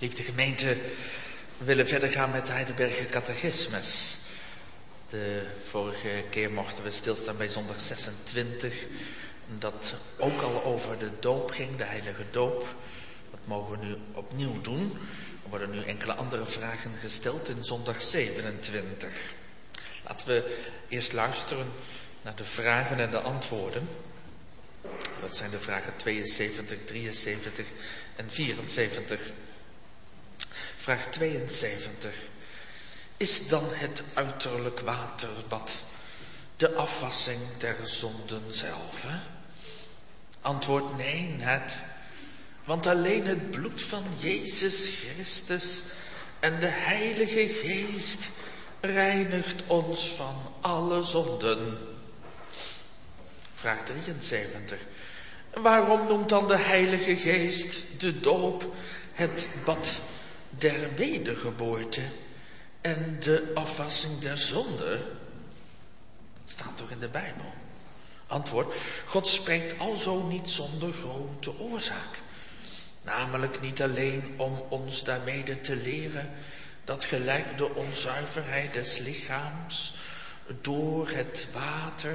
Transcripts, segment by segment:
Liefde gemeente, we willen verder gaan met de Heidelberger Catechismus. De vorige keer mochten we stilstaan bij zondag 26, dat ook al over de doop ging, de heilige doop. Dat mogen we nu opnieuw doen. Er worden nu enkele andere vragen gesteld in zondag 27. Laten we eerst luisteren naar de vragen en de antwoorden. Dat zijn de vragen 72, 73 en 74. Vraag 72. Is dan het uiterlijk waterbad de afwassing der zonden zelf? Hè? Antwoord nee, net. Want alleen het bloed van Jezus Christus en de Heilige Geest reinigt ons van alle zonden. Vraag 73. Waarom noemt dan de Heilige Geest de doop het bad der wedergeboorte en de afwassing der zonde? Dat staat toch in de Bijbel? Antwoord, God spreekt alzo niet zonder grote oorzaak. Namelijk niet alleen om ons daarmede te leren dat gelijk de onzuiverheid des lichaams door het water,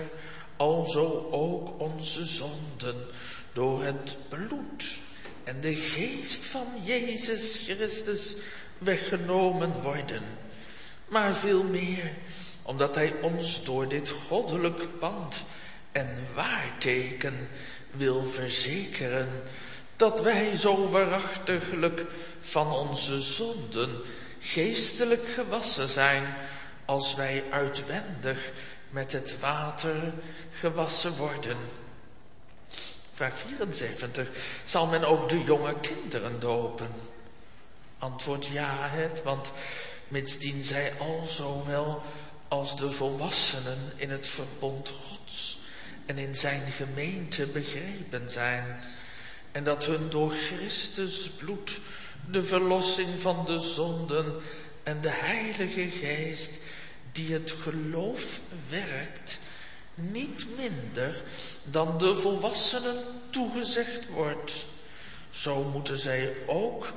alzo ook onze zonden door het bloed en de geest van Jezus Christus weggenomen worden. Maar veel meer, omdat Hij ons door dit goddelijk band en waarteken wil verzekeren dat wij zo waarachtiglijk van onze zonden geestelijk gewassen zijn als wij uitwendig met het water gewassen worden. Vraag 74. Zal men ook de jonge kinderen dopen? Antwoord ja, het, want mitsdien zij al zowel als de volwassenen in het verbond Gods en in zijn gemeente begrepen zijn, en dat hun door Christus bloed de verlossing van de zonden en de Heilige Geest, die het geloof werkt, niet minder dan de volwassenen toegezegd wordt. Zo moeten zij ook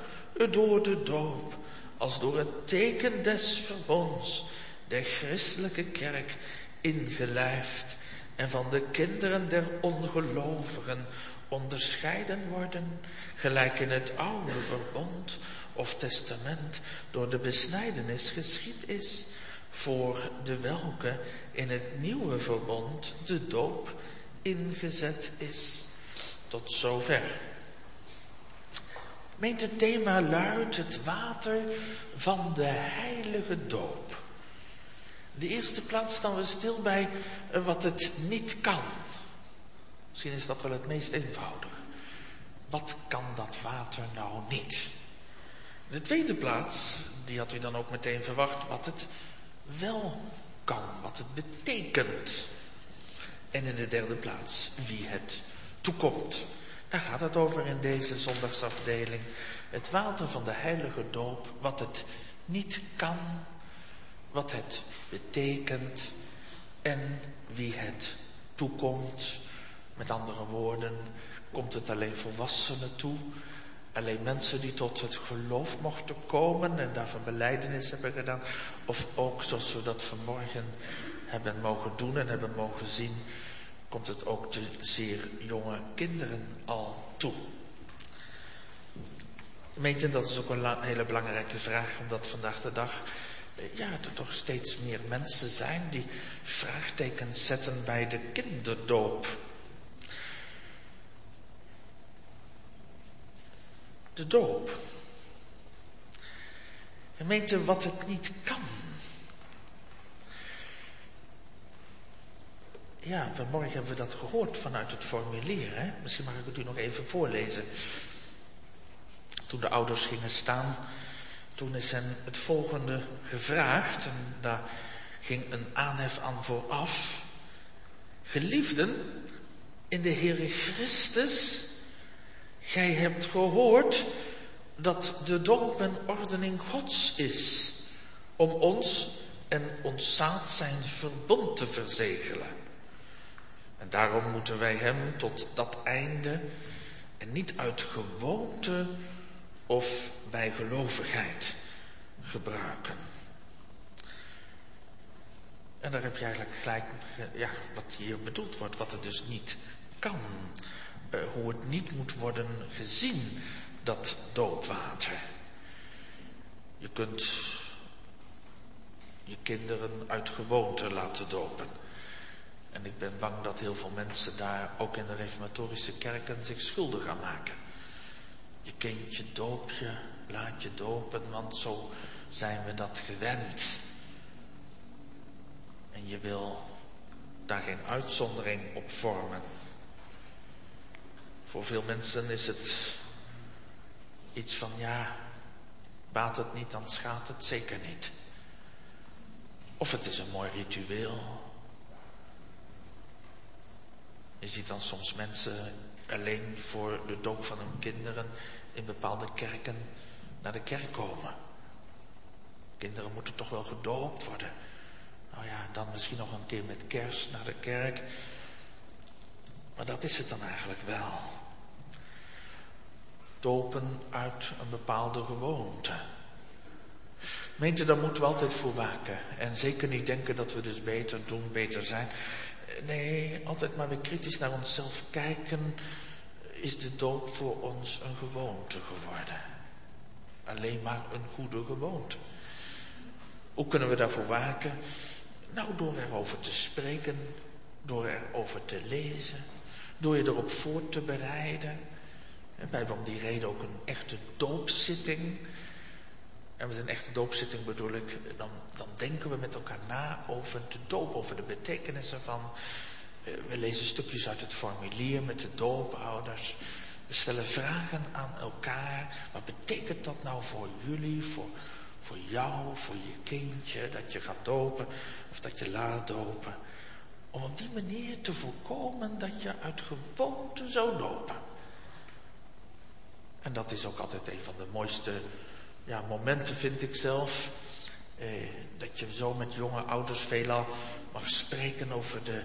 door de doop als door het teken des verbonds der christelijke kerk ingelijfd en van de kinderen der ongelovigen onderscheiden worden, gelijk in het oude verbond of testament door de besnijdenis geschied is, voor de welke in het nieuwe verbond de doop ingezet is. Tot zover. Meent het thema luidt het water van de heilige doop. De eerste plaats staan we stil bij wat het niet kan. Misschien is dat wel het meest eenvoudig. Wat kan dat water nou niet? De tweede plaats, die had u dan ook meteen verwacht, wat het wel kan, wat het betekent. En in de derde plaats, wie het toekomt. Daar gaat het over in deze zondagsafdeling. Het water van de heilige doop, wat het niet kan, wat het betekent en wie het toekomt. Met andere woorden, komt het alleen volwassenen toe alleen mensen die tot het geloof mochten komen en daarvan beleidenis hebben gedaan. Of ook zoals we dat vanmorgen hebben mogen doen en hebben mogen zien, komt het ook de zeer jonge kinderen al toe. Gemeente, dat is ook een hele belangrijke vraag, omdat vandaag de dag eh, ja, er toch steeds meer mensen zijn die vraagtekens zetten bij de kinderdoop. De doop. Gemeente, wat het niet kan. Ja, vanmorgen hebben we dat gehoord vanuit het formulier. Hè? Misschien mag ik het u nog even voorlezen. Toen de ouders gingen staan, toen is hen het volgende gevraagd. En daar ging een aanhef aan vooraf. Geliefden, in de Heere Christus Gij hebt gehoord dat de dorp een ordening Gods is om ons en ons zaad zijn verbond te verzegelen. En daarom moeten wij hem tot dat einde en niet uit gewoonte of bijgelovigheid gebruiken. En daar heb je eigenlijk gelijk ja, wat hier bedoeld wordt, wat het dus niet kan. Uh, hoe het niet moet worden gezien, dat doopwater. Je kunt je kinderen uit gewoonte laten dopen. En ik ben bang dat heel veel mensen daar ook in de reformatorische kerken zich schuldig aan maken. Je kindje doop je, laat je dopen, want zo zijn we dat gewend. En je wil daar geen uitzondering op vormen. Voor veel mensen is het iets van ja, baat het niet, dan schaadt het zeker niet. Of het is een mooi ritueel. Je ziet dan soms mensen alleen voor de doop van hun kinderen in bepaalde kerken naar de kerk komen. Kinderen moeten toch wel gedoopt worden. Nou ja, dan misschien nog een keer met kerst naar de kerk. Maar dat is het dan eigenlijk wel. Dopen uit een bepaalde gewoonte. Meente, daar moeten we altijd voor waken. En zeker niet denken dat we dus beter doen, beter zijn. Nee, altijd maar weer kritisch naar onszelf kijken. Is de doop voor ons een gewoonte geworden? Alleen maar een goede gewoonte. Hoe kunnen we daarvoor waken? Nou, door erover te spreken, door erover te lezen, door je erop voor te bereiden. En bij van die reden ook een echte doopzitting. En met een echte doopzitting bedoel ik, dan, dan denken we met elkaar na over de doop, over de betekenis ervan. Eh, we lezen stukjes uit het formulier met de doopouders. We stellen vragen aan elkaar. Wat betekent dat nou voor jullie, voor, voor jou, voor je kindje, dat je gaat dopen of dat je laat dopen? Om op die manier te voorkomen dat je uit gewoonte zou dopen. En dat is ook altijd een van de mooiste ja, momenten vind ik zelf. Eh, dat je zo met jonge ouders veelal mag spreken over de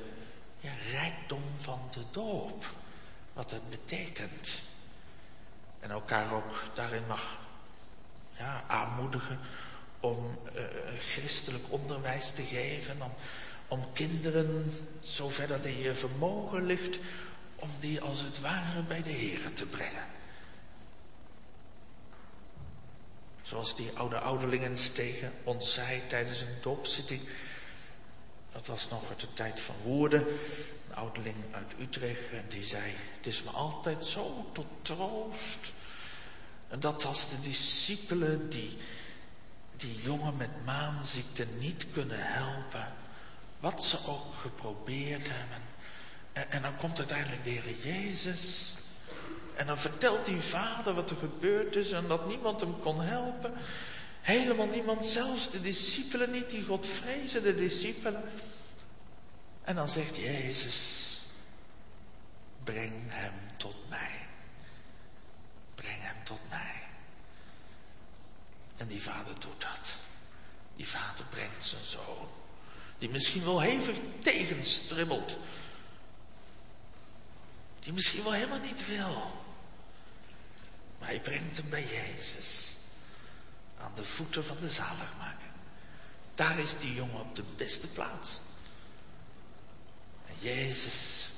ja, rijkdom van de doop. Wat het betekent. En elkaar ook daarin mag ja, aanmoedigen om uh, christelijk onderwijs te geven. Om, om kinderen, zover dat in je vermogen ligt, om die als het ware bij de Heer te brengen. Zoals die oude ouderlingen tegen ons zei tijdens een doopzitting. Dat was nog uit de tijd van Woerden. Een ouderling uit Utrecht. En die zei, het is me altijd zo tot troost. En dat als de discipelen die, die jongen met maanziekte niet kunnen helpen. Wat ze ook geprobeerd hebben. En, en dan komt uiteindelijk de Heer Jezus. En dan vertelt die vader wat er gebeurd is en dat niemand hem kon helpen. Helemaal niemand, zelfs de discipelen niet, die God vrezen, de discipelen. En dan zegt Jezus, breng hem tot mij. Breng hem tot mij. En die vader doet dat. Die vader brengt zijn zoon. Die misschien wel hevig tegenstribbelt. Die misschien wel helemaal niet wil. Maar hij brengt hem bij Jezus. Aan de voeten van de zaligmaker. Daar is die jongen op de beste plaats. En Jezus,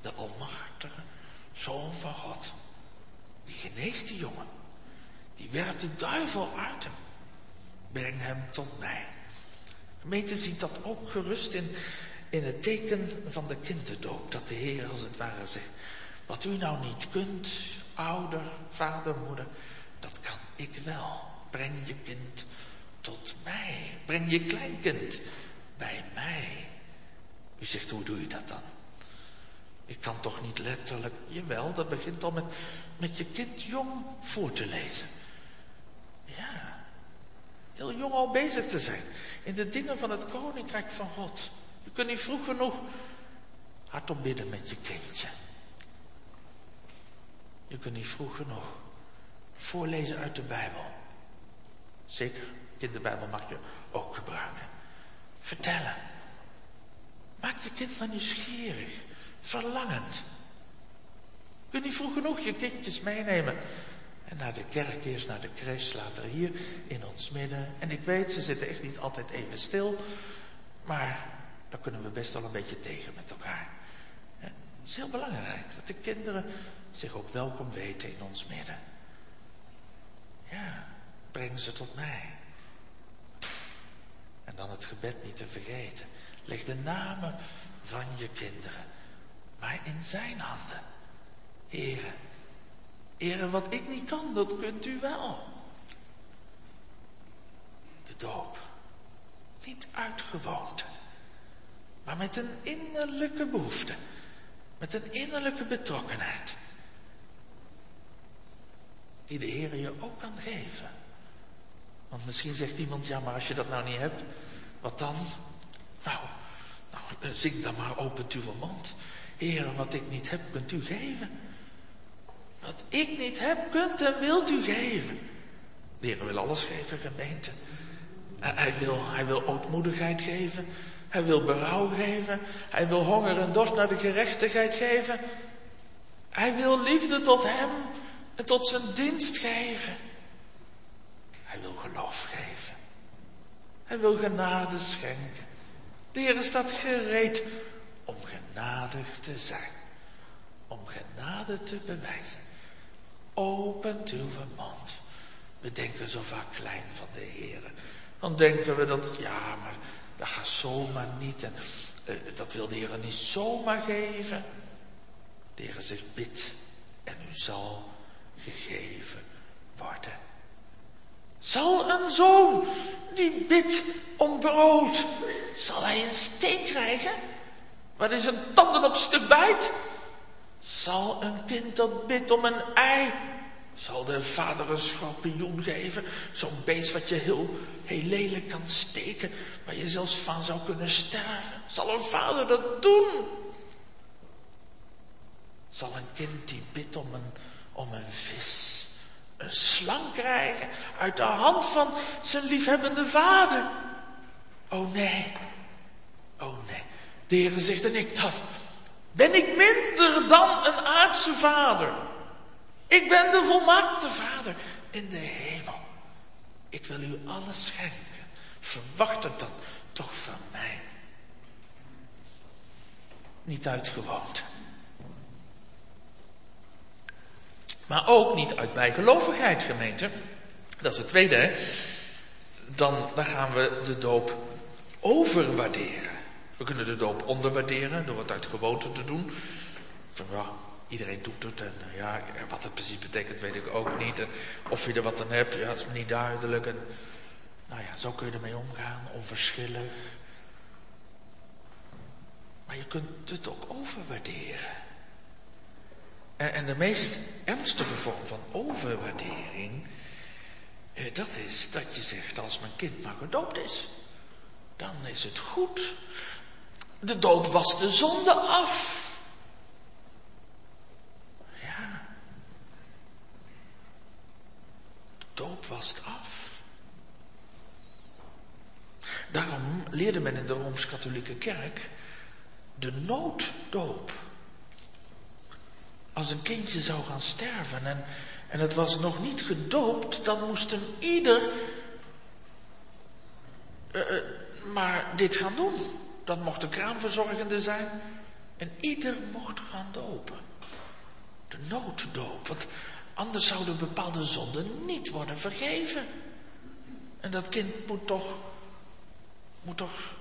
de Almachtige, Zoon van God, die geneest die jongen. Die werpt de duivel uit hem. Breng hem tot mij. Gemeente ziet dat ook gerust in, in het teken van de kinderdoop. Dat de Heer als het ware zegt, wat u nou niet kunt, ouder, vader, moeder, dat kan ik wel. Breng je kind tot mij. Breng je kleinkind bij mij. U zegt, hoe doe je dat dan? Ik kan toch niet letterlijk, jawel, dat begint al met, met je kind jong voor te lezen. Ja, heel jong al bezig te zijn in de dingen van het koninkrijk van God. Je kunt niet vroeg genoeg hardop bidden met je kindje. Je kunt niet vroeg genoeg voorlezen uit de Bijbel. Zeker, kinderbijbel mag je ook gebruiken. Vertellen. Maak je kind maar nieuwsgierig, verlangend. Je kunt niet vroeg genoeg je kindjes meenemen En naar de kerk eerst, naar de crash, later hier in ons midden. En ik weet, ze zitten echt niet altijd even stil. Maar daar kunnen we best wel een beetje tegen met elkaar. Het is heel belangrijk dat de kinderen zich ook welkom weten in ons midden. Ja, breng ze tot mij. En dan het gebed niet te vergeten. Leg de namen van je kinderen maar in zijn handen. Heren, heren, wat ik niet kan, dat kunt u wel. De doop. Niet uitgewoond, maar met een innerlijke behoefte. Met een innerlijke betrokkenheid. Die de Heer je ook kan geven. Want misschien zegt iemand, ja, maar als je dat nou niet hebt, wat dan? Nou, nou zing dan maar open uw mond. Heer, wat ik niet heb, kunt u geven. Wat ik niet heb, kunt en wilt u geven. De Heer wil alles geven, gemeente. Hij wil, hij wil ootmoedigheid geven. Hij wil berouw geven. Hij wil honger en dorst naar de gerechtigheid geven. Hij wil liefde tot hem en tot zijn dienst geven. Hij wil geloof geven. Hij wil genade schenken. De Heer staat gereed om genadig te zijn. Om genade te bewijzen. Open uw mond. We denken zo vaak klein van de Heer. Dan denken we dat, ja, maar dat gaat zomaar niet. En uh, dat wil de Heer niet zomaar geven. De Heer zegt, bid en u zal gegeven worden. Zal een zoon die bidt om brood, zal hij een steen krijgen? Waar is een tanden op stuk bijt? Zal een kind dat bidt om een ei, zal de vader een schorpioen geven? Zo'n beest wat je heel, heel lelijk kan steken, waar je zelfs van zou kunnen sterven. Zal een vader dat doen? Zal een kind die bidt om een, om een vis, een slang krijgen uit de hand van zijn liefhebbende vader? Oh nee, oh nee. De Heer zegt, en ik dan? Ben ik minder dan een aardse vader? Ik ben de volmaakte vader in de hemel. Ik wil u alles schenken. Verwacht het dan toch van mij. Niet uit gewoonte. Maar ook niet uit bijgelovigheid, gemeente. Dat is het tweede, hè. Dan, dan gaan we de doop overwaarderen. We kunnen de doop onderwaarderen door het uit gewoonte te doen. Van ja, iedereen doet het en ja, wat het precies betekent weet ik ook niet. Of je er wat aan hebt, ja, het is me niet duidelijk. En, nou ja, zo kun je ermee omgaan, onverschillig. Maar je kunt het ook overwaarderen. En, en de meest ernstige vorm van overwaardering, eh, dat is dat je zegt als mijn kind maar gedoopt is, dan is het goed. De doop was de zonde af. Ja. De doop was het af. Daarom leerde men in de Rooms-Katholieke Kerk de nooddoop. Als een kindje zou gaan sterven en, en het was nog niet gedoopt, dan moest een ieder uh, maar dit gaan doen. Dat mocht de kraamverzorgende zijn. En ieder mocht gaan dopen. De nooddoop. Want anders zouden bepaalde zonden niet worden vergeven. En dat kind moet toch, moet toch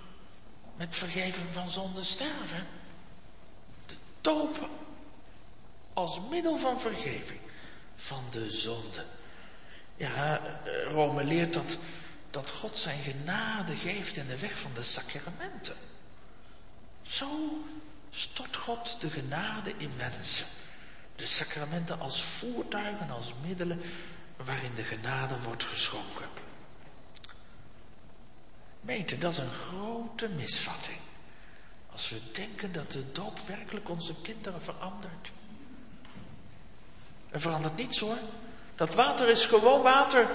met vergeving van zonde sterven. De doop als middel van vergeving van de zonde. Ja, eh, Rome leert dat, dat God zijn genade geeft in de weg van de sacramenten. Zo stort God de genade in mensen. De sacramenten als voertuigen, als middelen waarin de genade wordt geschonken. Meten, dat is een grote misvatting. Als we denken dat de doop werkelijk onze kinderen verandert. Er verandert niets hoor. Dat water is gewoon water.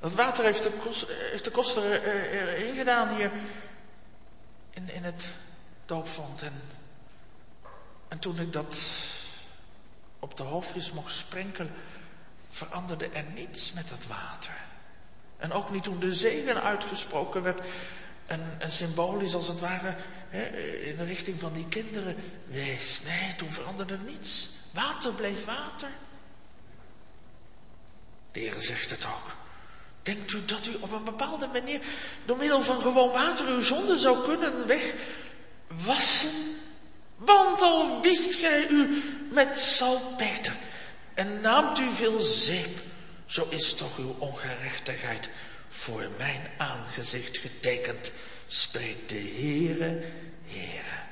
Dat water heeft de, kost, heeft koster erin gedaan hier in, in het doop vond. En, en toen ik dat op de hoofdjes mocht sprenkelen, veranderde er niets met dat water. En ook niet toen de zegen uitgesproken werd. En, en symbolisch als het ware hè, in de richting van die kinderen wees. Nee, toen veranderde niets. Water bleef water. De Heer zegt het ook. Denkt u dat u op een bepaalde manier door middel van gewoon water uw zonde zou kunnen wegwassen? Want al wist gij u met salpeter en naamt u veel zeep, zo is toch uw ongerechtigheid voor mijn aangezicht getekend, spreekt de Heere, Heere.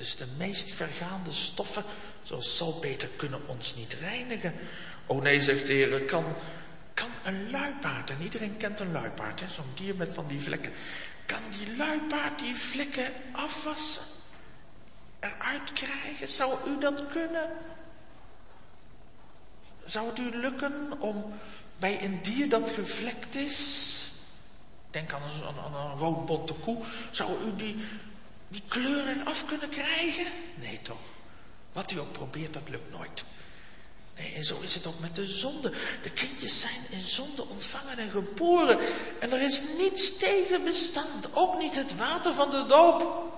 Dus de meest vergaande stoffen, zoals salpeter, kunnen ons niet reinigen. Oh nee, zegt de Heer, kan, kan een luipaard, en iedereen kent een luipaard, zo'n dier met van die vlekken, kan die luipaard die vlekken afwassen? Eruit krijgen? Zou u dat kunnen? Zou het u lukken om bij een dier dat gevlekt is, denk aan een, aan een koe, zou u die, die kleur eraf kunnen krijgen? Nee toch. Wat u ook probeert, dat lukt nooit. Nee, en zo is het ook met de zonde. De kindjes zijn in zonde ontvangen en geboren. En er is niets tegen bestand. Ook niet het water van de doop.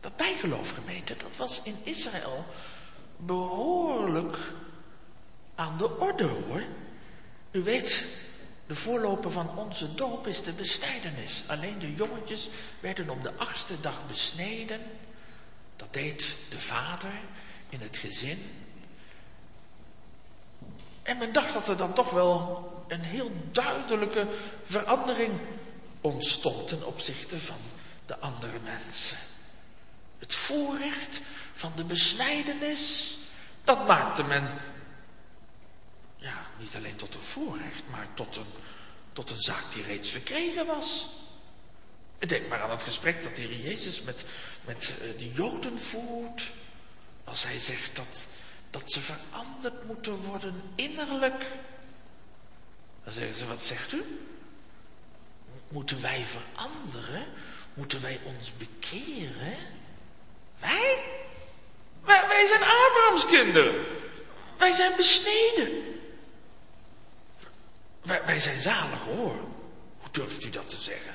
Dat bijgeloofgemeente, dat was in Israël behoorlijk aan de orde hoor. U weet, de voorloper van onze doop is de besnijdenis. Alleen de jongetjes werden om de achtste dag besneden. Dat deed de vader in het gezin. En men dacht dat er dan toch wel een heel duidelijke verandering ontstond ten opzichte van de andere mensen. Het voorrecht van de besnijdenis, dat maakte men ja, niet alleen tot een voorrecht, maar tot een, tot een zaak die reeds verkregen was. Denk maar aan het gesprek dat de Heer Jezus met, met uh, de Joden voert. Als hij zegt dat, dat ze veranderd moeten worden innerlijk. Dan zeggen ze, wat zegt u? Moeten wij veranderen? Moeten wij ons bekeren? Wij? Wij, wij zijn Abrahams kinderen. Wij zijn besneden. Wij, zijn zalig hoor. Hoe durft u dat te zeggen?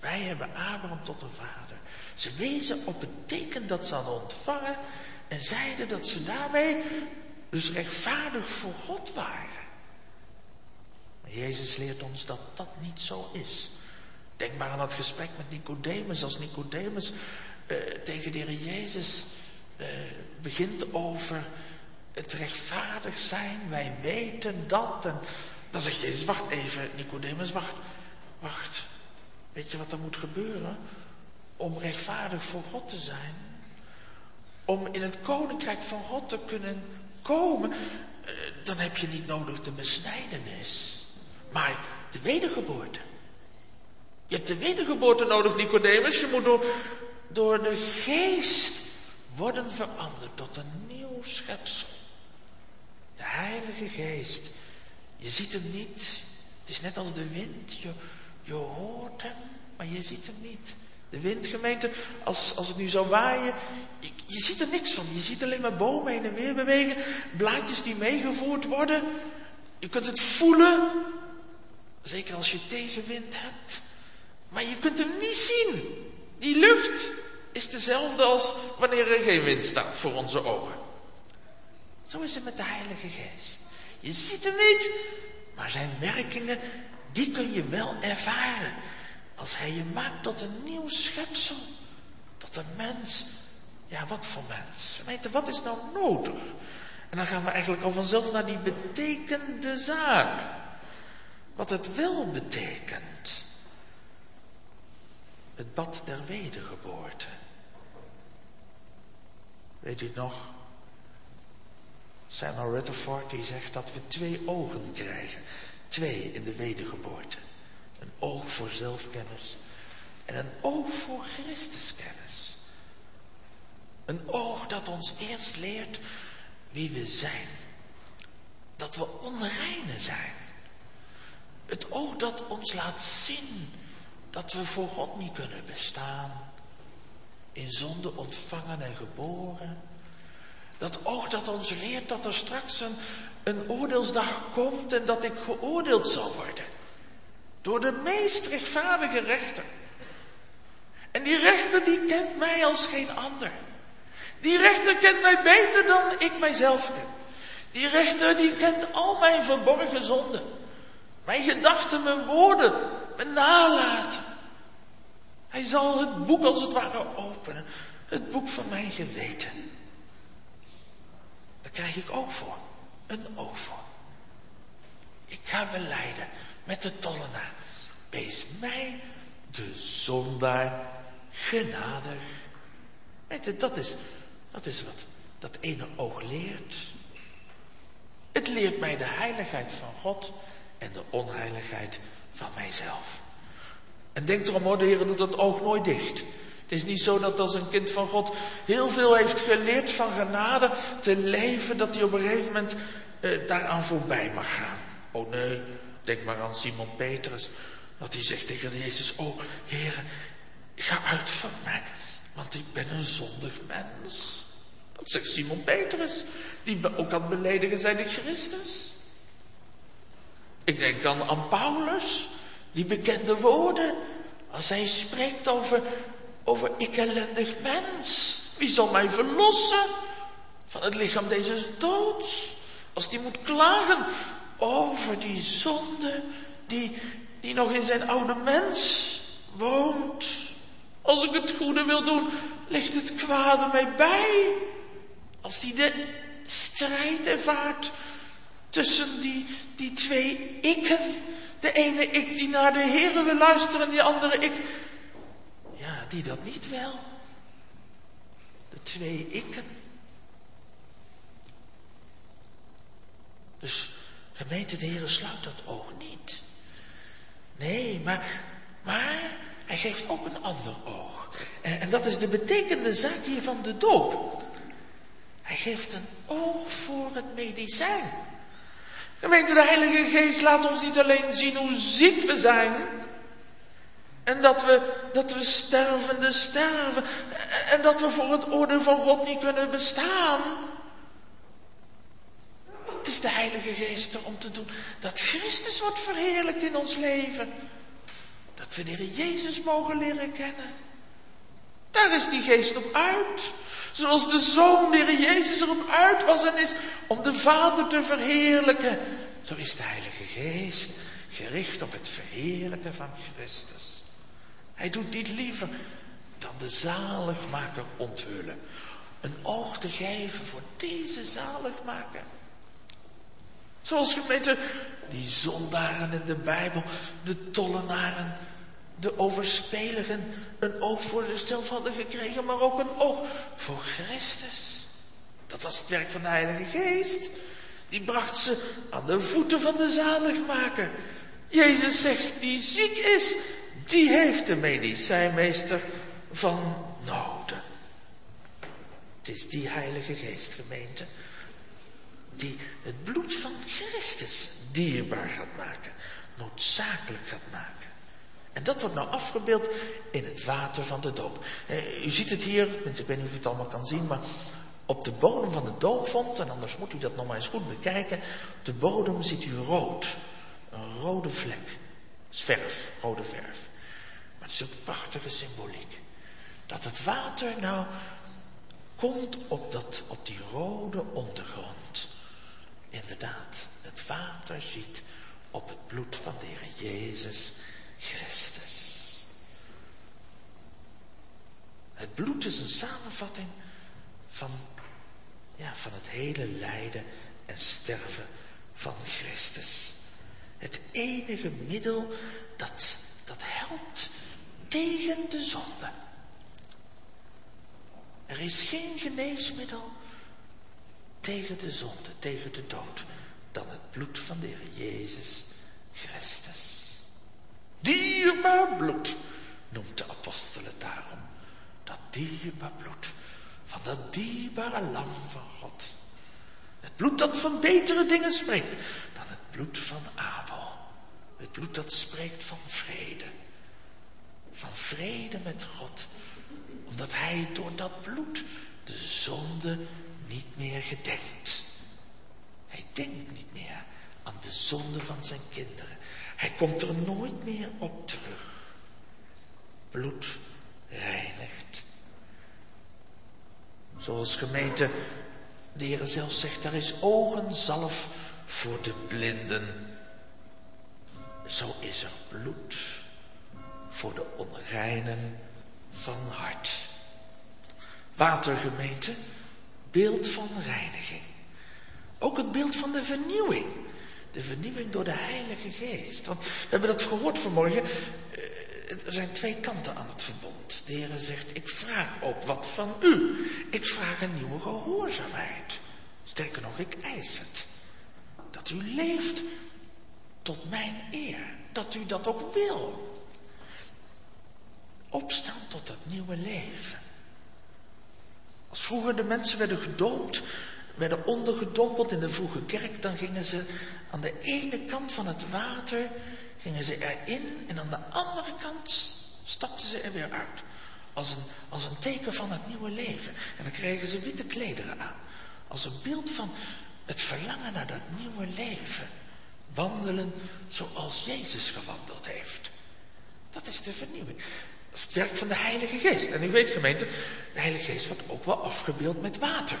Wij hebben Abraham tot een vader. Ze wezen op het teken dat ze hadden ontvangen en zeiden dat ze daarmee dus rechtvaardig voor God waren. Maar Jezus leert ons dat dat niet zo is. Denk maar aan het gesprek met Nicodemus. Als Nicodemus eh, tegen de Heer Jezus eh, begint over het rechtvaardig zijn. Wij weten dat. En dan zegt Jezus, wacht even, Nicodemus, wacht, wacht. Weet je wat er moet gebeuren? Om rechtvaardig voor God te zijn. Om in het koninkrijk van God te kunnen komen. Eh, dan heb je niet nodig de besnijdenis. Maar de wedergeboorte. Je hebt de wedergeboorte nodig, Nicodemus. Je moet door, door de geest worden veranderd tot een nieuw schepsel. De Heilige Geest je ziet hem niet. Het is net als de wind. Je, je hoort hem, maar je ziet hem niet. De windgemeente, als, als het nu zou waaien, je, je ziet er niks van. Je ziet alleen maar bomen heen en weer bewegen, blaadjes die meegevoerd worden. Je kunt het voelen, zeker als je tegenwind hebt. Maar je kunt hem niet zien. Die lucht is dezelfde als wanneer er geen wind staat voor onze ogen. Zo is het met de Heilige Geest. Je ziet hem niet, maar zijn werkingen, die kun je wel ervaren. Als hij je maakt tot een nieuw schepsel. Tot een mens. Ja, wat voor mens? Weten, wat is nou nodig? En dan gaan we eigenlijk al vanzelf naar die betekende zaak. Wat het wel betekent. Het bad der wedergeboorte. Weet u nog? Samuel Rutherford die zegt dat we twee ogen krijgen. Twee in de wedergeboorte. Een oog voor zelfkennis en een oog voor Christuskennis. Een oog dat ons eerst leert wie we zijn. Dat we onreine zijn. Het oog dat ons laat zien dat we voor God niet kunnen bestaan. In zonde ontvangen en geboren Dat oog dat ons leert dat er straks een, een oordeelsdag komt en dat ik geoordeeld zal worden. Door de meest rechtvaardige rechter. En die rechter die kent mij als geen ander. Die rechter kent mij beter dan ik mijzelf ken. Die rechter die kent al mijn verborgen zonden. Mijn gedachten, mijn woorden, mijn nalaten. Hij zal het boek als het ware openen. Het boek van mijn geweten. Krijg ik ook voor. Een oog voor. Ik ga beleiden met de tollenaar. Wees mij de zondaar genadig. Weet dat is, dat is wat dat ene oog leert. Het leert mij de heiligheid van God en de onheiligheid van mijzelf. En denk erom hoor, de Heer doet dat oog nooit dicht. Het is niet zo dat als een kind van God heel veel heeft geleerd van genade te leven, dat hij op een gegeven moment eh, daaraan voorbij mag gaan. Oh nee, denk maar aan Simon Petrus. Dat hij zegt tegen Jezus, oh Heer, ga uit van mij, want ik ben een zondig mens. Dat zegt Simon Petrus, die ook aan het beledigen zijn in Christus. Ik denk aan, aan Paulus, die bekende woorden, als hij spreekt over, over ik ellendig mens. Wie zal mij verlossen van het lichaam deze doods? Als die moet klagen over die zonde die, die nog in zijn oude mens woont. Als ik het goede wil doen, ligt het kwade mij bij. Als die de strijd ervaart tussen die, die twee ikken. De ene ik die naar de Heer wil luisteren, die andere ik, die dat niet wel. De twee ikken. Dus gemeente, de Heer sluit dat oog niet. Nee, maar, maar hij geeft ook een ander oog. En, en dat is de betekende zaak hier van de doop. Hij geeft een oog voor het medicijn. Gemeente, de Heilige Geest laat ons niet alleen zien hoe ziek we zijn. En dat we, dat we stervende sterven. En dat we voor het oordeel van God niet kunnen bestaan. Het is de Heilige Geest er om te doen dat Christus wordt verheerlijkt in ons leven. Dat we de Heer Jezus mogen leren kennen. Daar is die geest op uit. Zoals de Zoon, de Heer Jezus, erop uit was en is om de Vader te verheerlijken. Zo is de Heilige Geest gericht op het verheerlijken van Christus. Hij doet niet liever dan de zaligmaker onthullen. Een oog te geven voor deze zaligmaker. Zoals gemeente, die zondaren in de Bijbel, de tollenaren, de overspeligen een oog voor de stil gekregen, maar ook een oog voor Christus. Dat was het werk van de Heilige Geest. Die bracht ze aan de voeten van de zaligmaker. Jezus zegt, die ziek is, die heeft de medicijnmeester van noden. Het is die Heilige Geest, gemeente, die het bloed van Christus dierbaar gaat maken, noodzakelijk gaat maken. En dat wordt nou afgebeeld in het water van de doop. Eh, u ziet het hier, ik weet niet of u het allemaal kan zien, maar op de bodem van de doopvond, en anders moet u dat nog maar eens goed bekijken, op de bodem ziet u rood. Een rode vlek. Verf, rode verf. Een prachtige symboliek. Dat het water nou komt op, dat, op die rode ondergrond. Inderdaad, het water ziet op het bloed van de Heer Jezus Christus. Het bloed is een samenvatting van, ja, van het hele lijden en sterven van Christus. Het enige middel dat, dat helpt tegen de zonde. Er is geen geneesmiddel tegen de zonde, tegen de dood, dan het bloed van de Heer Jezus Christus. Dierbaar bloed noemt de apostel het daarom. Dat dierbaar bloed van dat dierbare lam van God. Het bloed dat van betere dingen spreekt dan het bloed van Abel. Het bloed dat spreekt van vrede. Van vrede met God. Omdat hij door dat bloed de zonde niet meer gedenkt. Hij denkt niet meer aan de zonde van zijn kinderen. Hij komt er nooit meer op terug. Bloed reinigt. Zoals gemeente, de Heer zelf zegt, daar is ogenzalf voor de blinden. Zo is er bloed voor de onreinen van hart. Watergemeente, beeld van reiniging. Ook het beeld van de vernieuwing. De vernieuwing door de Heilige Geest. Want we hebben dat gehoord vanmorgen. Eh, er zijn twee kanten aan het verbond. De Heer zegt, ik vraag ook wat van u. Ik vraag een nieuwe gehoorzaamheid. Sterker nog, ik eis het. Dat u leeft tot mijn eer. Dat u dat ook wil. Opstaan tot dat nieuwe leven. Als vroeger de mensen werden gedoopt, werden ondergedompeld in de vroege kerk, dan gingen ze aan de ene kant van het water, gingen ze erin en aan de andere kant stapten ze er weer uit. Als een, als een teken van het nieuwe leven. En dan kregen ze witte klederen aan. Als een beeld van het verlangen naar dat nieuwe leven. Wandelen zoals Jezus gewandeld heeft. Dat is de vernieuwing. Dat is het werk van de Heilige Geest. En u weet gemeente, de Heilige Geest wordt ook wel afgebeeld met water.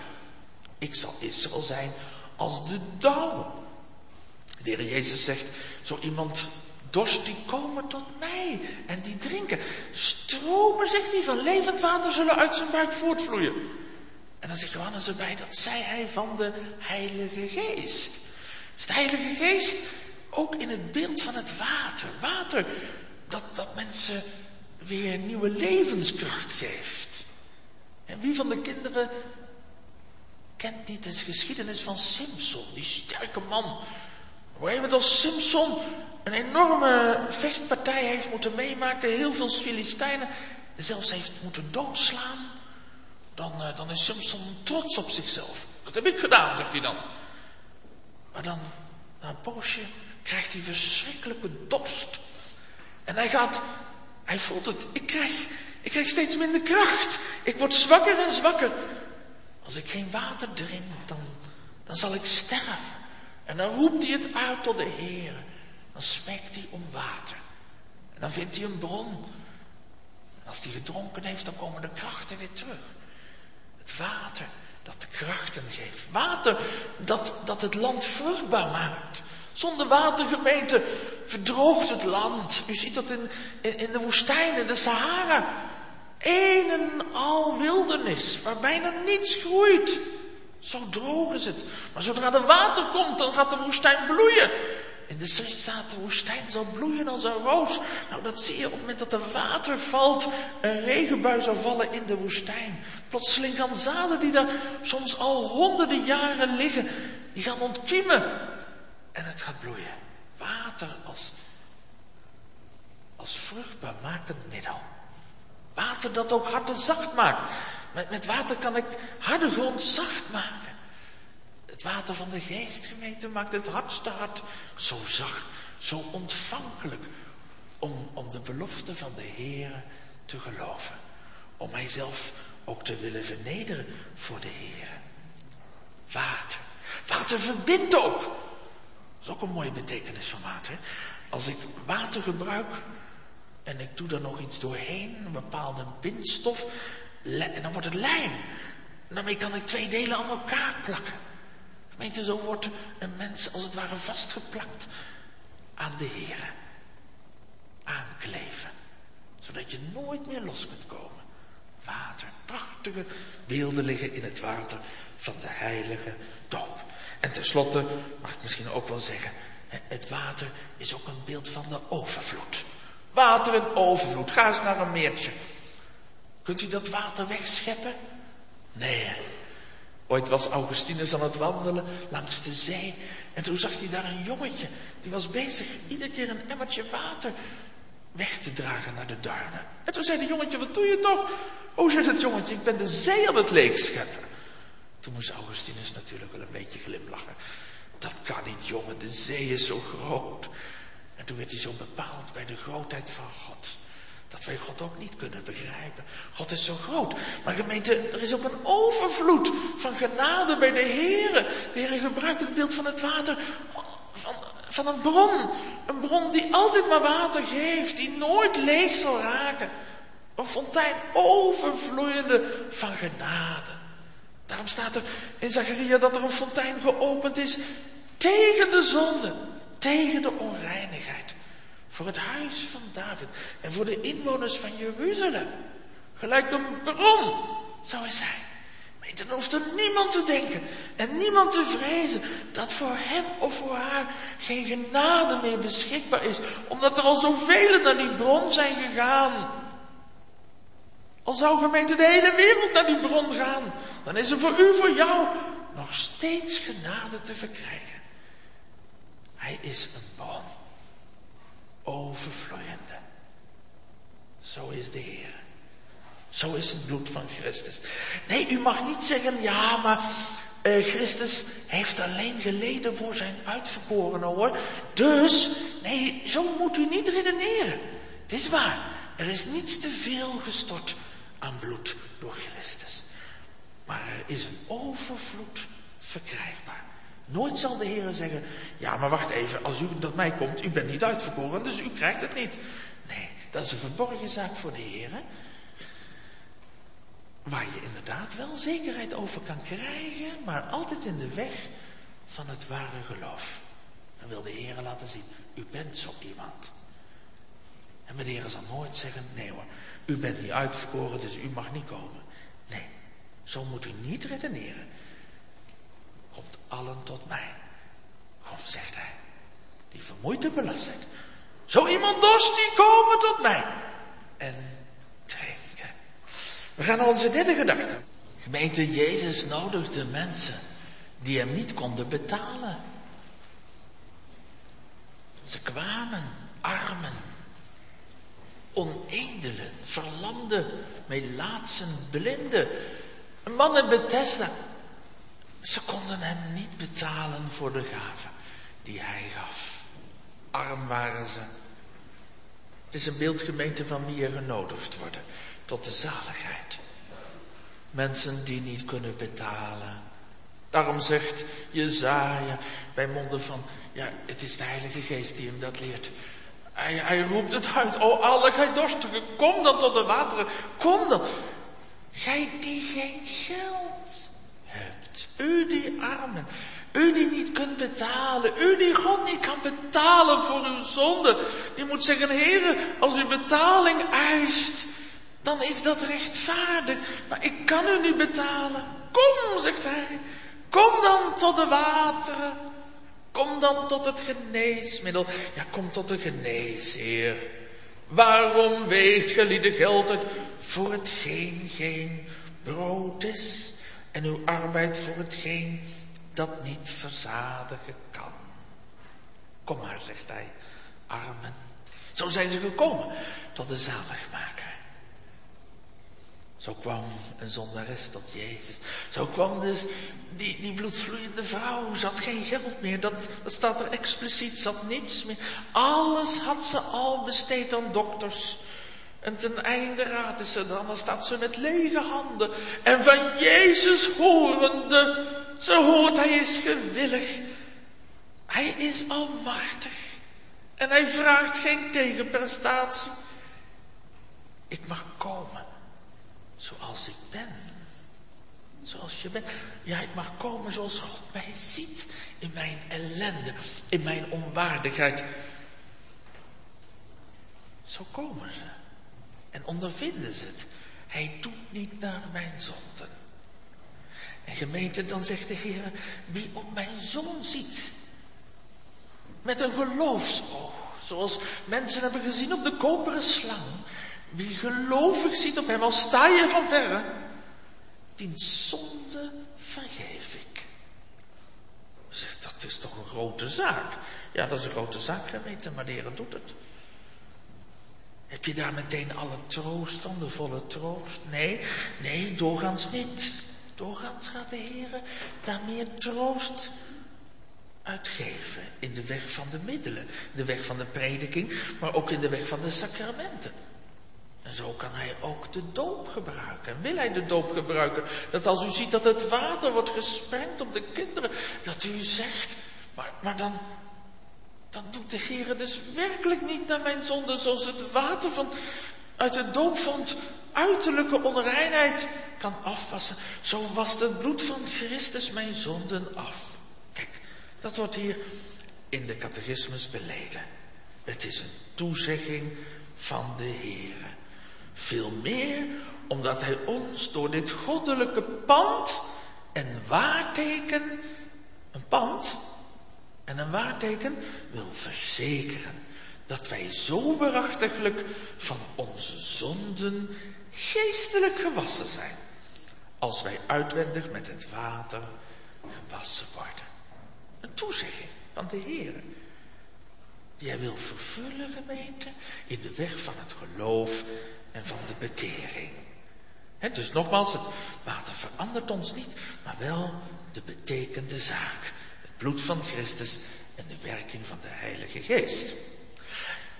Ik zal Israël zijn als de dauw. De Heer Jezus zegt, zo iemand dorst die komen tot mij en die drinken. Stromen, zegt hij, van levend water zullen uit zijn buik voortvloeien. En dan zegt Johannes erbij, dat zei hij van de Heilige Geest. Dus de Heilige Geest ook in het beeld van het water. Water dat, dat mensen weer nieuwe levenskracht geeft. En wie van de kinderen kent niet de geschiedenis van Simpson, die sterke man. Hoe je als Simpson een enorme vechtpartij heeft moeten meemaken, heel veel Filistijnen zelfs heeft moeten doodslaan. Dan, uh, dan is Simpson trots op zichzelf. Dat heb ik gedaan, zegt hij dan. Maar dan, na een poosje, krijgt hij verschrikkelijke dorst. En hij gaat, hij voelt het, ik krijg, ik krijg steeds minder kracht. Ik word zwakker en zwakker. Als ik geen water drink, dan, dan zal ik sterven. En dan roept hij het uit tot de Heer. Dan smeekt hij om water. En dan vindt hij een bron. En als hij gedronken heeft, dan komen de krachten weer terug. Het water dat de krachten geeft. Water dat, dat het land vruchtbaar maakt. Zonder watergemeente verdroogt het land. U ziet dat in, in, de woestijn, in de Sahara. Een en al wildernis, waar bijna niets groeit. Zo droog is het. Maar zodra er water komt, dan gaat de woestijn bloeien. In de schrift staat, de woestijn zal bloeien als een roos. Nou, dat zie je op het moment dat er water valt, een regenbui zal vallen in de woestijn. Plotseling gaan zaden die daar soms al honderden jaren liggen, die gaan ontkiemen. En het gaat bloeien. Water als, als vruchtbaarmakend middel. Water dat ook harten zacht maakt. Met, met water kan ik harde grond zacht maken. Het water van de geestgemeente maakt het hardste hart zo zacht, zo ontvankelijk. Om, om de belofte van de Heer te geloven. Om mijzelf ook te willen vernederen voor de Heer. Water. Water verbindt ook. Dat is ook een mooie betekenis van water. Als ik water gebruik en ik doe er nog iets doorheen, een bepaalde bindstof, en dan wordt het lijm. En daarmee kan ik twee delen aan elkaar plakken. Gemeente, zo wordt een mens als het ware vastgeplakt aan de Heer. Aankleven. Zodat je nooit meer los kunt komen. Water. Prachtige beelden liggen in het water van de heilige doop. En tenslotte mag ik misschien ook wel zeggen, het water is ook een beeld van de overvloed. Water in overvloed. Ga eens naar een meertje. Kunt u dat water wegscheppen? Nee. Ooit was Augustinus aan het wandelen langs de zee. En toen zag hij daar een jongetje. Die was bezig iedere keer een emmertje water weg te dragen naar de duinen. En toen zei de jongetje, wat doe je toch? Oh, zei het jongetje, ik ben de zee aan het leegscheppen. Toen moest Augustinus natuurlijk wel een beetje glimlachen. Dat kan niet, jongen, de zee is zo groot. En toen werd hij zo bepaald bij de grootheid van God. Dat wij God ook niet kunnen begrijpen. God is zo groot. Maar gemeente, er is ook een overvloed van genade bij de Heer. De Heer gebruikt het beeld van het water van, van een bron. Een bron die altijd maar water geeft, die nooit leeg zal raken. Een fontein overvloeiende van genade. Daarom staat er in Zacharia dat er een fontein geopend is tegen de zonde, tegen de onreinigheid. Voor het huis van David en voor de inwoners van Jeruzalem. Gelijk een bron zou hij zijn. Maar dan hoeft er niemand te denken en niemand te vrezen dat voor hem of voor haar geen genade meer beschikbaar is, omdat er al zoveel naar die bron zijn gegaan. Al zou gemeente de hele wereld naar die bron gaan, dan is er voor u, voor jou, nog steeds genade te verkrijgen. Hij is een bron, overvloeiende. Zo is de Heer. Zo is het bloed van Christus. Nee, u mag niet zeggen, ja, maar uh, Christus heeft alleen geleden voor zijn uitverkorenen hoor. Dus, nee, zo moet u niet redeneren. Het is waar, er is niets te veel gestort aan bloed door Christus. Maar er is een overvloed verkrijgbaar. Nooit zal de Heer zeggen, ja maar wacht even, als u tot mij komt, u bent niet uitverkoren, dus u krijgt het niet. Nee, dat is een verborgen zaak voor de Heer. Waar je inderdaad wel zekerheid over kan krijgen, maar altijd in de weg van het ware geloof. Dan wil de Heer laten zien, u bent zo iemand. En de Heer zal nooit zeggen, nee hoor, u bent niet uitverkoren, dus u mag niet komen. Nee, zo moet u niet redeneren. Komt allen tot mij. Kom, zegt hij, die vermoeid en belast. Zo iemand dorst, die komen tot mij. En drinken. We gaan naar onze derde gedachte. Gemeente Jezus nodigde mensen die hem niet konden betalen. Ze kwamen, armen, onedelen, verlamden, melaatsen, blinden. Een man in. Ze konden hem niet betalen voor de gave die hij gaf. Arm waren ze. Het is een beeldgemeente van wie er genodigd worden tot de zaligheid. Mensen die niet kunnen betalen. Daarom zegt Jezaja bij monden van, ja, het is de Heilige Geest die hem dat leert. Hij, roept het uit. O alle gij dorstigen, kom dan tot de wateren. Kom dan. Gij die geen geld hebt. U die armen. U die niet kunt betalen. U die God niet kan betalen voor uw zonde. Die moet zeggen, heren, als u betaling eist, dan is dat rechtvaardig. Maar ik kan u niet betalen. Kom, zegt hij. Kom dan tot de wateren. Kom dan tot het geneesmiddel. Ja, kom tot de geneesheer. Waarom weegt gelieden geld uit voor hetgeen geen brood is en uw arbeid voor hetgeen dat niet verzadigen kan? Kom maar, zegt hij, armen. Zo zijn ze gekomen tot de zaligmaker. Zo kwam een zondares tot Jezus. Zo kwam dus die, die bloedvloeiende vrouw. Ze had geen geld meer. Dat, dat staat er expliciet. Ze had niets meer. Alles had ze al besteed aan dokters. En ten einde raad is ze dan. Dan staat ze met lege handen. En van Jezus horende. Ze hoort, hij is gewillig. Hij is almachtig. En hij vraagt geen tegenprestatie. Ik mag komen zoals ik ben. Zoals je bent. Ja, ik mag komen zoals God mij ziet. In mijn ellende, in mijn onwaardigheid. Zo komen ze. En ondervinden ze het. Hij doet niet naar mijn zonden. En gemeente, dan zegt de Heer, wie op mijn zoon ziet. Met een geloofsoog. Zoals mensen hebben gezien op de koperen slang. Wie gelovig ziet op hem, al sta je van verre, die zonde vergeef ik. Zegt, dat is toch een grote zaak? Ja, dat is een grote zaak, geweten, maar de Heer doet het. Heb je daar meteen alle troost van, de volle troost? Nee, nee, doorgaans niet. Doorgaans gaat de Heer daar meer troost uitgeven. In de weg van de middelen, in de weg van de prediking, maar ook in de weg van de sacramenten. En zo kan hij ook de doop gebruiken. En wil hij de doop gebruiken? Dat als u ziet dat het water wordt gesprengd op de kinderen, dat u zegt, maar, maar dan, dan doet de Heer dus werkelijk niet naar mijn zonde zoals het water van, uit de doopvond uiterlijke onreinheid kan afwassen. Zo wast het bloed van Christus mijn zonden af. Kijk, dat wordt hier in de catechismus beleden. Het is een toezegging van de Heer. Veel meer omdat Hij ons door dit goddelijke pand en waarteken, een pand en een waarteken wil verzekeren dat wij zo waarachtiglijk van onze zonden geestelijk gewassen zijn, als wij uitwendig met het water gewassen worden. Een toezegging van de Heer. Die hij wil vervullen, gemeente, in de weg van het geloof en van de bekering. dus nogmaals, het water verandert ons niet, maar wel de betekende zaak. Het bloed van Christus en de werking van de Heilige Geest.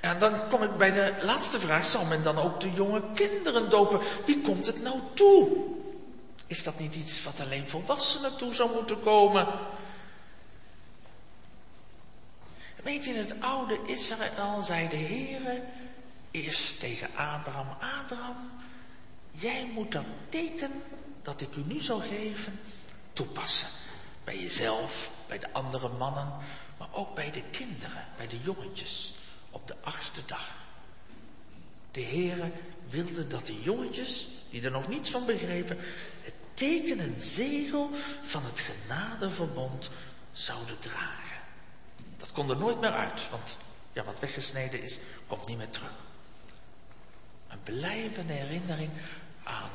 En dan kom ik bij de laatste vraag. Zal men dan ook de jonge kinderen dopen? Wie komt het nou toe? Is dat niet iets wat alleen volwassenen toe zou moeten komen? Weet je, in het oude Israël zei de Heere eerst tegen Abraham, Abraham, jij moet dat teken dat ik u nu zal geven toepassen. Bij jezelf, bij de andere mannen, maar ook bij de kinderen, bij de jongetjes op de achtste dag. De Heere wilde dat de jongetjes, die er nog niets van begrepen, het teken en zegel van het genadeverbond zouden dragen. Dat kon er nooit meer uit, want ja, wat weggesneden is, komt niet meer terug. Een blijvende herinnering aan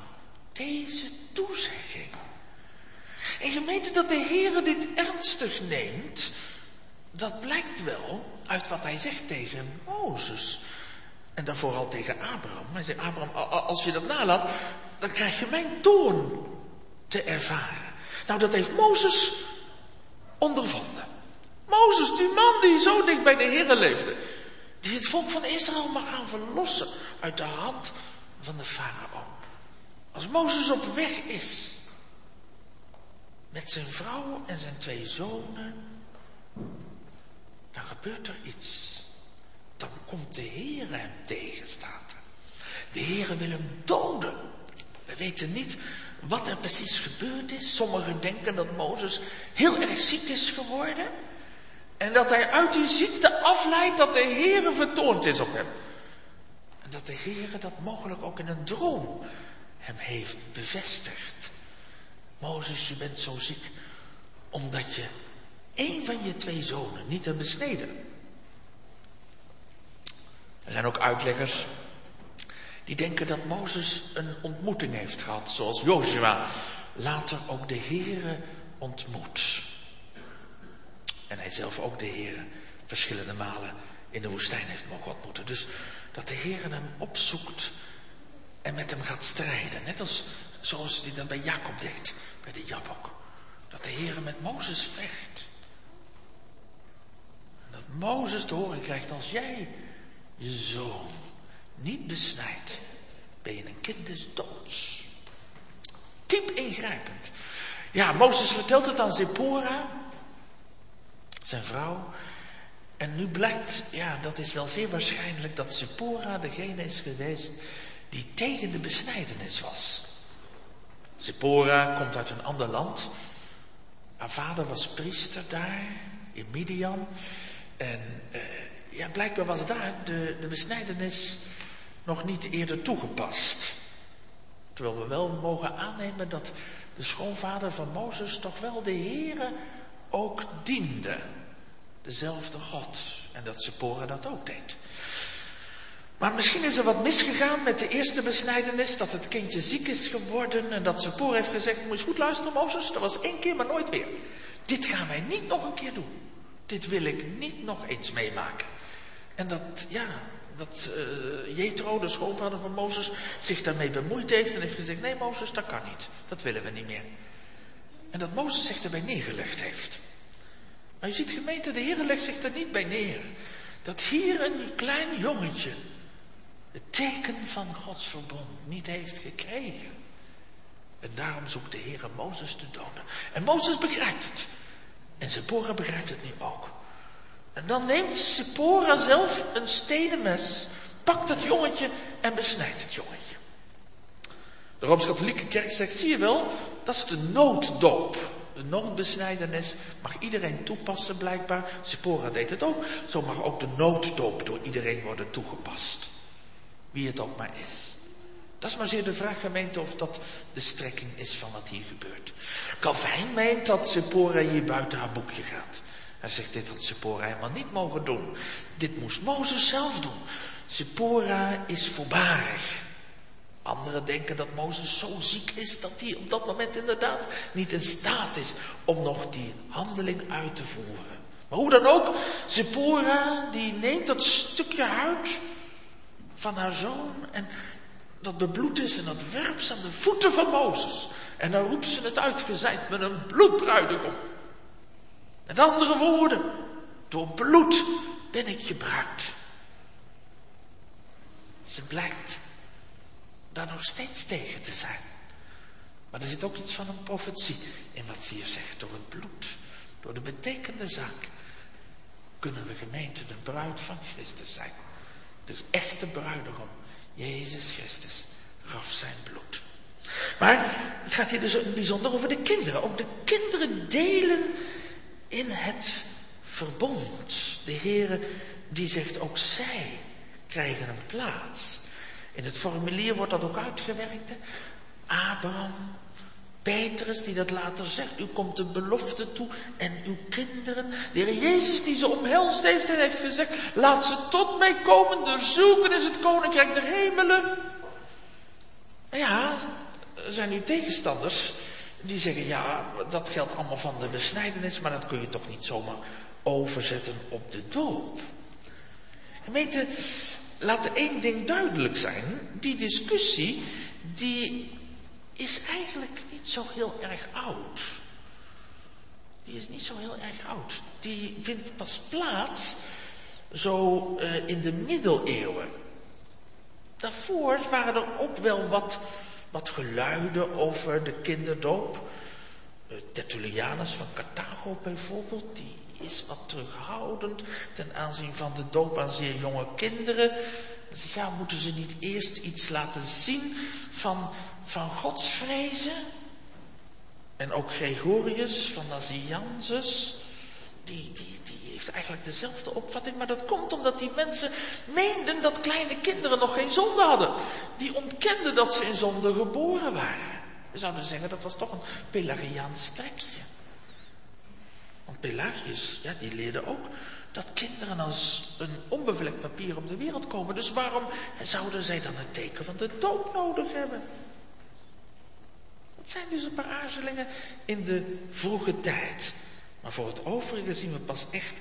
deze toezegging. En gemeente dat de Heere dit ernstig neemt, dat blijkt wel uit wat hij zegt tegen Mozes. En dan vooral tegen Abraham. Hij zegt, Abraham, als je dat nalaat, dan krijg je mijn toorn te ervaren. Nou, dat heeft Mozes ondervonden. Mozes, die man die zo dicht bij de Heer leefde. Die het volk van Israël mag gaan verlossen uit de hand van de farao. Als Mozes op weg is met zijn vrouw en zijn twee zonen dan gebeurt er iets. Dan komt de Heer hem tegenstaan. De Heer wil hem doden. We weten niet wat er precies gebeurd is. Sommigen denken dat Mozes heel erg ziek is geworden. En dat hij uit die ziekte afleidt dat de Heer vertoond is op hem. En dat de Heer dat mogelijk ook in een droom hem heeft bevestigd. Mozes, je bent zo ziek omdat je één van je twee zonen niet hebben besneden. Er zijn ook uitleggers die denken dat Mozes een ontmoeting heeft gehad, zoals Joshua later ook de Here ontmoet. En hij zelf ook de Here verschillende malen in de woestijn heeft mogen ontmoeten. Dus dat de Heer hem opzoekt en met hem gaat strijden. Net als zoals hij dat bij Jacob deed, bij de Jabok. Dat de Heer met Mozes vecht. Mozes te horen krijgt als jij je zoon niet besnijdt, ben je een kind des doods. Diep ingrijpend. Ja, Mozes vertelt het aan Zippora, zijn vrouw. En nu blijkt, ja, dat is wel zeer waarschijnlijk dat Zippora degene is geweest die tegen de besnijdenis was. Zippora komt uit een ander land. Haar vader was priester daar, in Midian. En uh, ja, blijkbaar was daar de, de besnijdenis nog niet eerder toegepast. Terwijl we wel mogen aannemen dat de schoonvader van Mozes toch wel de Heere ook diende. Dezelfde God. En dat Sephora dat ook deed. Maar misschien is er wat misgegaan met de eerste besnijdenis, dat het kindje ziek is geworden en dat Sephora heeft gezegd, moet eens goed luisteren Mozes, dat was één keer maar nooit weer. Dit gaan wij niet nog een keer doen. Dit wil ik niet nog eens meemaken. En dat, ja, dat uh, Jethro, de schoonvader van Mozes, zich daarmee bemoeid heeft en heeft gezegd, nee Mozes, dat kan niet. Dat willen we niet meer. En dat Mozes zich erbij neergelegd heeft. Maar je ziet gemeente, de Heer legt zich er niet bij neer. Dat hier een klein jongetje het teken van Gods verbond niet heeft gekregen. En daarom zoekt de Heer Mozes te doden. En Mozes begrijpt het. En Sephora begrijpt het nu ook. En dan neemt Sephora zelf een stenen mes, pakt het jongetje en besnijdt het jongetje. De Rooms-Katholieke Kerk zegt, zie je wel, dat is de nooddoop. De noodbesnijdenis mag iedereen toepassen blijkbaar. Sephora deed het ook. Zo mag ook de nooddoop door iedereen worden toegepast. Wie het ook maar is. Dat is maar zeer de vraag, gemeente, of dat de strekking is van wat hier gebeurt. Calvijn meent dat Sephora hier buiten haar boekje gaat. Hij zegt, dit had Sephora helemaal niet mogen doen. Dit moest Mozes zelf doen. Sephora is voorbarig. Anderen denken dat Mozes zo ziek is dat hij op dat moment inderdaad niet in staat is om nog die handeling uit te voeren. Maar hoe dan ook, Sephora die neemt dat stukje huid van haar zoon en dat bebloed is en dat werpt ze aan de voeten van Mozes. En dan roept ze het uitgezeind met een bloedbruidegom. Met andere woorden, door bloed ben ik je bruid. Ze blijkt daar nog steeds tegen te zijn. Maar er zit ook iets van een profetie in wat ze hier zegt. Door het bloed, door de betekende zaak, kunnen we gemeente de bruid van Christus zijn. De echte bruidegom, Jezus Christus, gaf zijn bloed. Maar het gaat hier dus bijzonder over de kinderen. Ook de kinderen delen in het verbond. De Heere die zegt ook zij krijgen een plaats. In het formulier wordt dat ook uitgewerkt. Abraham, Petrus die dat later zegt. U komt de belofte toe en uw kinderen. De Heer Jezus die ze omhelst heeft en heeft gezegd. Laat ze tot mij komen. De zoeken is het koninkrijk der hemelen. Ja, er zijn nu tegenstanders die zeggen ja, dat geldt allemaal van de besnijdenis, maar dat kun je toch niet zomaar overzetten op de doop. Gemeente, laat één ding duidelijk zijn. Die discussie, die is eigenlijk niet zo heel erg oud. Die is niet zo heel erg oud. Die vindt pas plaats zo uh, in de middeleeuwen. Daarvoor waren er ook wel wat, wat geluiden over de kinderdoop. Uh, Tertullianus van Carthago bijvoorbeeld, die is wat terughoudend ten aanzien van de doop aan zeer jonge kinderen. Ja, moeten ze niet eerst iets laten zien van, van godsvrezen? En ook Gregorius van Nazianzus, die, die, die heeft eigenlijk dezelfde opvatting, maar dat komt omdat die mensen meenden dat kleine kinderen nog geen zonde hadden. Die ontkenden dat ze in zonde geboren waren. We zouden zeggen dat was toch een Pelagiaans trekje. Want Pelagius, ja, die leerde ook dat kinderen als een onbevlekt papier op de wereld komen. Dus waarom zouden zij dan het teken van de dood nodig hebben? Dat zijn dus een paar aarzelingen in de vroege tijd. Maar voor het overige zien we pas echt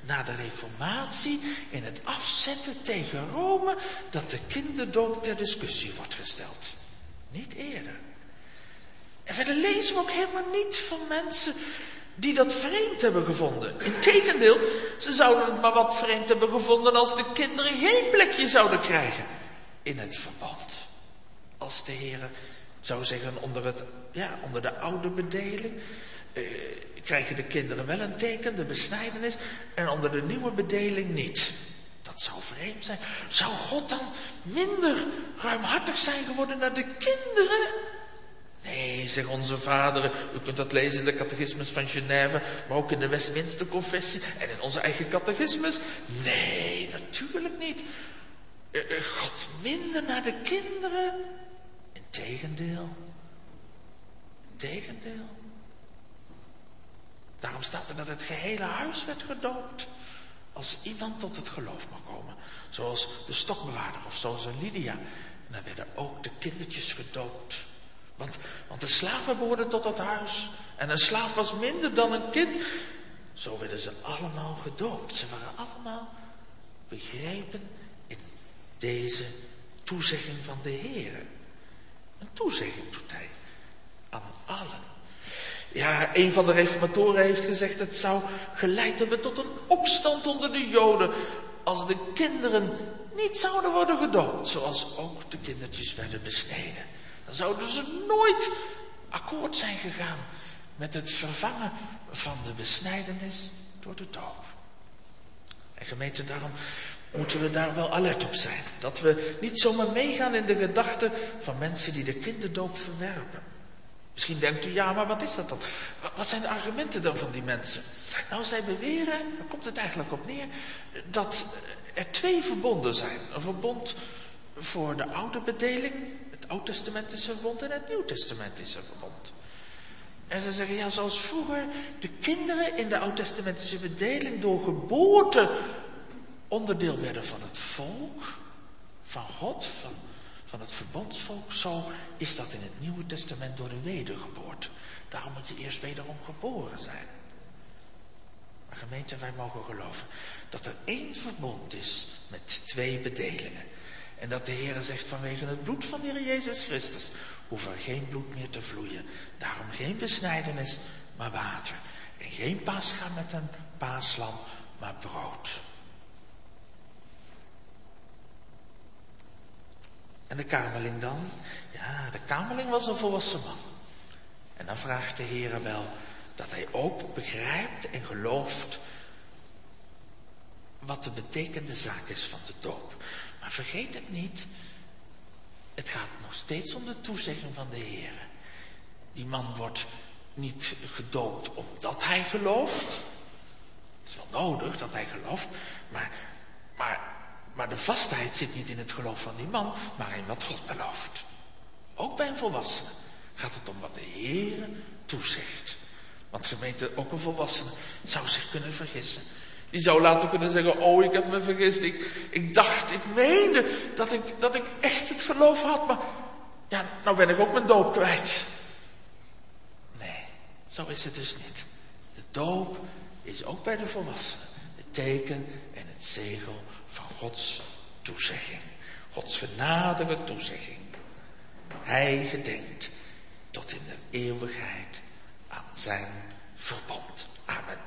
na de reformatie in het afzetten tegen Rome dat de kinderdoop ter discussie wordt gesteld. Niet eerder. En verder lezen we ook helemaal niet van mensen die dat vreemd hebben gevonden. Integendeel, ze zouden het maar wat vreemd hebben gevonden als de kinderen geen plekje zouden krijgen in het verband. Als de Heer zou zeggen onder, het, ja, onder de oude bedeling eh, krijgen de kinderen wel een teken, de besnijdenis, en onder de nieuwe bedeling niet. Dat zou vreemd zijn. Zou God dan minder ruimhartig zijn geworden naar de kinderen? Nee, zeg onze vaderen, u kunt dat lezen in de catechismus van Genève, maar ook in de Westminster Confessie en in onze eigen catechismus. Nee, natuurlijk niet. Eh, eh, God minder naar de kinderen. Integendeel. Integendeel. Daarom staat er dat het gehele huis werd gedoopt. Als iemand tot het geloof mag komen. Zoals de stokbewaarder of zoals Lydia. En dan werden ook de kindertjes gedoopt. Want, de slaven behoorden tot het huis. En een slaaf was minder dan een kind. Zo werden ze allemaal gedoopt. Ze waren allemaal begrepen in deze toezegging van de Heer. Een toezegging doet hij aan allen. Ja, een van de reformatoren heeft gezegd, het zou geleid hebben tot een opstand onder de Joden als de kinderen niet zouden worden gedoopt, zoals ook de kindertjes werden besneden. Dan zouden ze nooit akkoord zijn gegaan met het vervangen van de besnijdenis door de doop. En gemeente, daarom moeten we daar wel alert op zijn. Dat we niet zomaar meegaan in de gedachten van mensen die de kinderdoop verwerpen. Misschien denkt u, ja, maar wat is dat dan? Wat zijn de argumenten dan van die mensen? Nou, zij beweren, daar komt het eigenlijk op neer, dat er twee verbonden zijn. Een verbond voor de oude bedeling, het Oud-testamentische verbond en het Nieuw-testamentische verbond. En ze zeggen, ja, zoals vroeger de kinderen in de Oud-testamentische bedeling door geboorte onderdeel werden van het volk, van God, van, van het verbondsvolk, zo is dat in het Nieuwe Testament door de wedergeboorte. Daarom moet je eerst wederom geboren zijn. Maar gemeente, wij mogen geloven dat er één verbond is met twee bedelingen. En dat de Heer zegt vanwege het bloed van de Heer Jezus Christus hoeft er geen bloed meer te vloeien. Daarom geen besnijdenis, maar water. En geen paascha met een paaslam, maar brood. En de kamerling dan? Ja, de kamerling was een volwassen man. En dan vraagt de Heer wel dat hij ook begrijpt en gelooft wat de betekende zaak is van de doop. Maar vergeet het niet, het gaat nog steeds om de toezegging van de Heer. Die man wordt niet gedoopt omdat hij gelooft. Het is wel nodig dat hij gelooft, maar, maar, maar de vastheid zit niet in het geloof van die man, maar in wat God belooft. Ook bij een volwassene gaat het om wat de Heer toezegt. Want gemeente, ook een volwassene zou zich kunnen vergissen. Die zou later kunnen zeggen, oh ik heb me vergist. Ik, ik dacht, ik meende dat ik, dat ik echt het geloof had. Maar ja, nou ben ik ook mijn doop kwijt. Nee, zo is het dus niet. De doop is ook bij de volwassenen het teken en het zegel van Gods toezegging. Gods genadige toezegging. Hij gedenkt tot in de eeuwigheid aan zijn verbond. Amen.